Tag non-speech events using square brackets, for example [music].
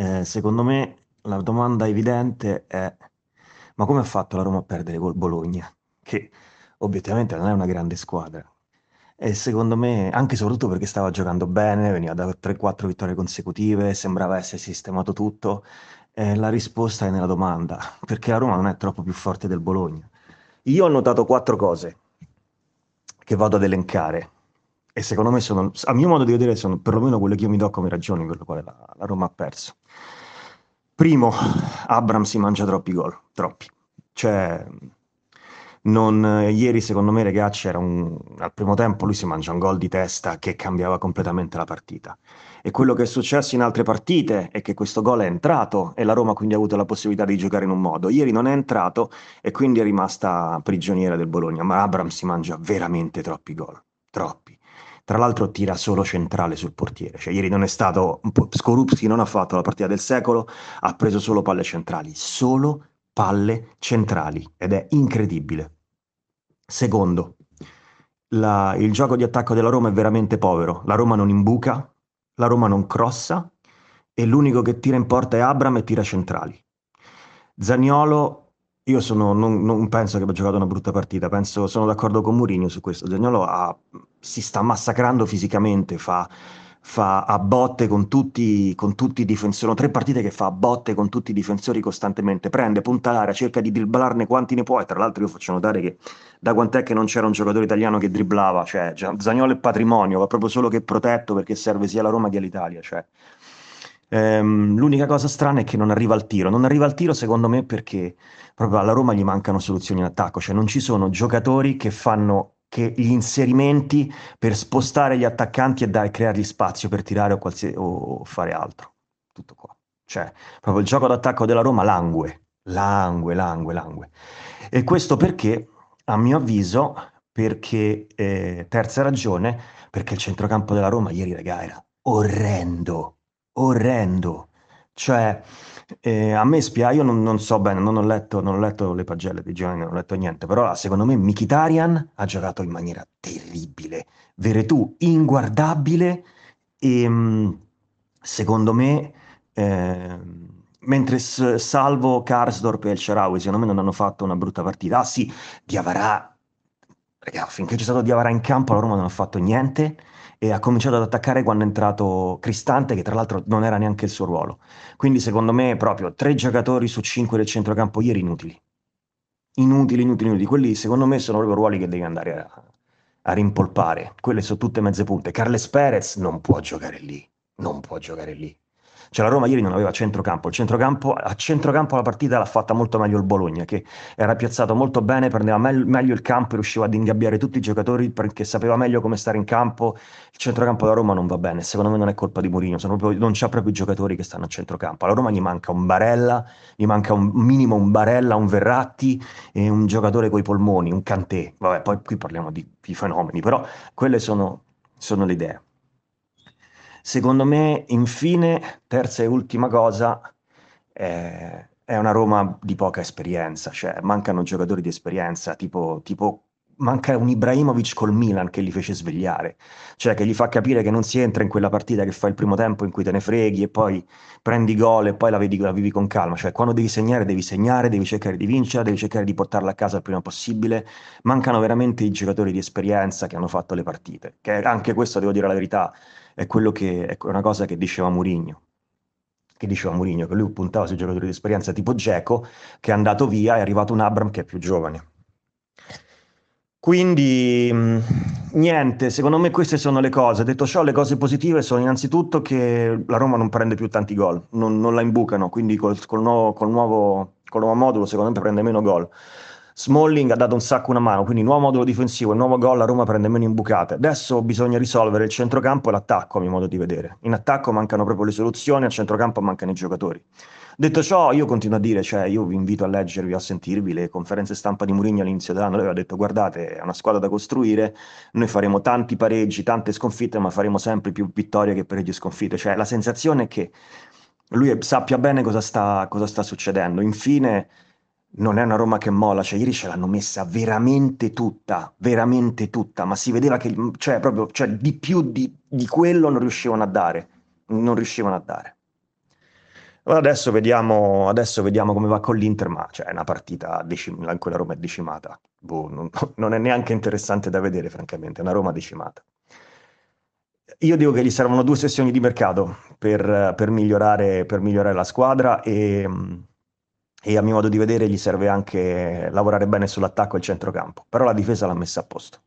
Eh, secondo me la domanda evidente è: ma come ha fatto la Roma a perdere col Bologna? Che obiettivamente non è una grande squadra. E secondo me, anche e soprattutto perché stava giocando bene, veniva da 3-4 vittorie consecutive, sembrava essere sistemato tutto. Eh, la risposta è nella domanda, perché la Roma non è troppo più forte del Bologna. Io ho notato quattro cose che vado ad elencare e secondo me sono, a mio modo di vedere, sono perlomeno quelle che io mi do come ragioni per le quali la, la Roma ha perso. Primo, Abram si mangia troppi gol, troppi. Cioè, non, ieri secondo me ragazzi era un, al primo tempo lui si mangia un gol di testa che cambiava completamente la partita. E quello che è successo in altre partite è che questo gol è entrato e la Roma quindi ha avuto la possibilità di giocare in un modo. Ieri non è entrato e quindi è rimasta prigioniera del Bologna, ma Abram si mangia veramente troppi gol, troppi. Tra l'altro tira solo centrale sul portiere, cioè ieri non è stato, Skorupski non ha fatto la partita del secolo, ha preso solo palle centrali, solo palle centrali ed è incredibile. Secondo, la, il gioco di attacco della Roma è veramente povero, la Roma non imbuca, la Roma non crossa e l'unico che tira in porta è Abram e tira centrali. Zaniolo io sono, non, non penso che abbia giocato una brutta partita, penso, sono d'accordo con Mourinho su questo. Zagnolo ha, si sta massacrando fisicamente, fa, fa a botte con tutti, con tutti i difensori. Sono tre partite che fa a botte con tutti i difensori costantemente. Prende, punta l'area, cerca di dribblarne quanti ne può. E tra l'altro, io faccio notare che da quant'è che non c'era un giocatore italiano che dribblava, cioè Zagnolo è patrimonio, va proprio solo che protetto perché serve sia alla Roma che all'Italia. Cioè. Ehm, l'unica cosa strana è che non arriva al tiro. Non arriva al tiro, secondo me, perché proprio alla Roma gli mancano soluzioni in attacco, cioè non ci sono giocatori che fanno che gli inserimenti per spostare gli attaccanti e dare, creargli spazio per tirare o, qualsiasi, o fare altro. Tutto qua. Cioè, proprio il gioco d'attacco della Roma langue, langue, langue, langue. E questo perché, a mio avviso, perché, eh, terza ragione, perché il centrocampo della Roma ieri, raga, era orrendo, orrendo. Cioè, eh, a me spiace, io non, non, so bene, non ho, letto, non ho letto le pagelle di Giovanni, non ho letto niente, però secondo me Mkhitaryan ha giocato in maniera terribile, Veretù inguardabile e mm, secondo me, eh, mentre Salvo, Karsdorp e El Sharawi secondo me non hanno fatto una brutta partita, ah sì, Diavarà, finché c'è stato Diavarà in campo la Roma non ha fatto niente, e ha cominciato ad attaccare quando è entrato Cristante, che tra l'altro non era neanche il suo ruolo. Quindi secondo me proprio tre giocatori su cinque del centrocampo ieri inutili. Inutili, inutili, inutili. Quelli secondo me sono proprio ruoli che devi andare a, a rimpolpare. Quelle sono tutte mezze punte. Carles Perez non può giocare lì, non può giocare lì. Cioè la Roma ieri non aveva centrocampo, il centrocampo, a centrocampo la partita l'ha fatta molto meglio il Bologna, che era piazzato molto bene, prendeva me- meglio il campo e riusciva ad ingabbiare tutti i giocatori perché sapeva meglio come stare in campo. Il centrocampo della Roma non va bene, secondo me non è colpa di Mourinho, non c'ha proprio i giocatori che stanno a centrocampo. Alla Roma gli manca un Barella, gli manca un minimo un Barella, un Verratti e un giocatore coi polmoni, un Cantè. Vabbè, poi qui parliamo di, di fenomeni, però quelle sono, sono le idee. Secondo me, infine, terza e ultima cosa, eh, è una Roma di poca esperienza, cioè mancano giocatori di esperienza, tipo, tipo manca un Ibrahimovic col Milan che li fece svegliare, cioè che gli fa capire che non si entra in quella partita che fa il primo tempo in cui te ne freghi e poi prendi gol e poi la, vedi, la vivi con calma, cioè quando devi segnare devi segnare, devi cercare di vincere, devi cercare di portarla a casa il prima possibile, mancano veramente i giocatori di esperienza che hanno fatto le partite, che anche questo devo dire la verità, è che è una cosa che diceva Mourinho. Che diceva Mourinho, che lui puntava sui giocatori di esperienza tipo Geco, che è andato via, è arrivato un Abram che è più giovane. Quindi niente, secondo me queste sono le cose. Detto ciò, le cose positive sono innanzitutto che la Roma non prende più tanti gol, non, non la imbucano, quindi col, col, nuovo, col, nuovo, col nuovo modulo secondo me prende meno gol. Smalling ha dato un sacco una mano, quindi nuovo modulo difensivo, nuovo gol, la Roma prende meno imbucate. Adesso bisogna risolvere il centrocampo e l'attacco, a mio modo di vedere. In attacco mancano proprio le soluzioni, al centrocampo mancano i giocatori. Detto ciò, io continuo a dire, cioè, io vi invito a leggervi, a sentirvi le conferenze stampa di Mourinho all'inizio dell'anno. Lui aveva detto, guardate, è una squadra da costruire, noi faremo tanti pareggi, tante sconfitte, ma faremo sempre più vittorie che pareggi e sconfitte. Cioè, la sensazione è che lui sappia bene cosa sta, cosa sta succedendo. Infine non è una Roma che molla, cioè ieri ce l'hanno messa veramente tutta, veramente tutta, ma si vedeva che cioè, proprio, cioè, di più di, di quello non riuscivano a dare, non riuscivano a dare. Adesso vediamo, adesso vediamo come va con l'Inter, ma cioè, è una partita decim- in Roma è decimata. Boh, non, [laughs] non è neanche interessante da vedere, francamente, è una Roma decimata. Io dico che gli servono due sessioni di mercato per, per migliorare, per migliorare la squadra e, e a mio modo di vedere gli serve anche lavorare bene sull'attacco e il centrocampo, però la difesa l'ha messa a posto.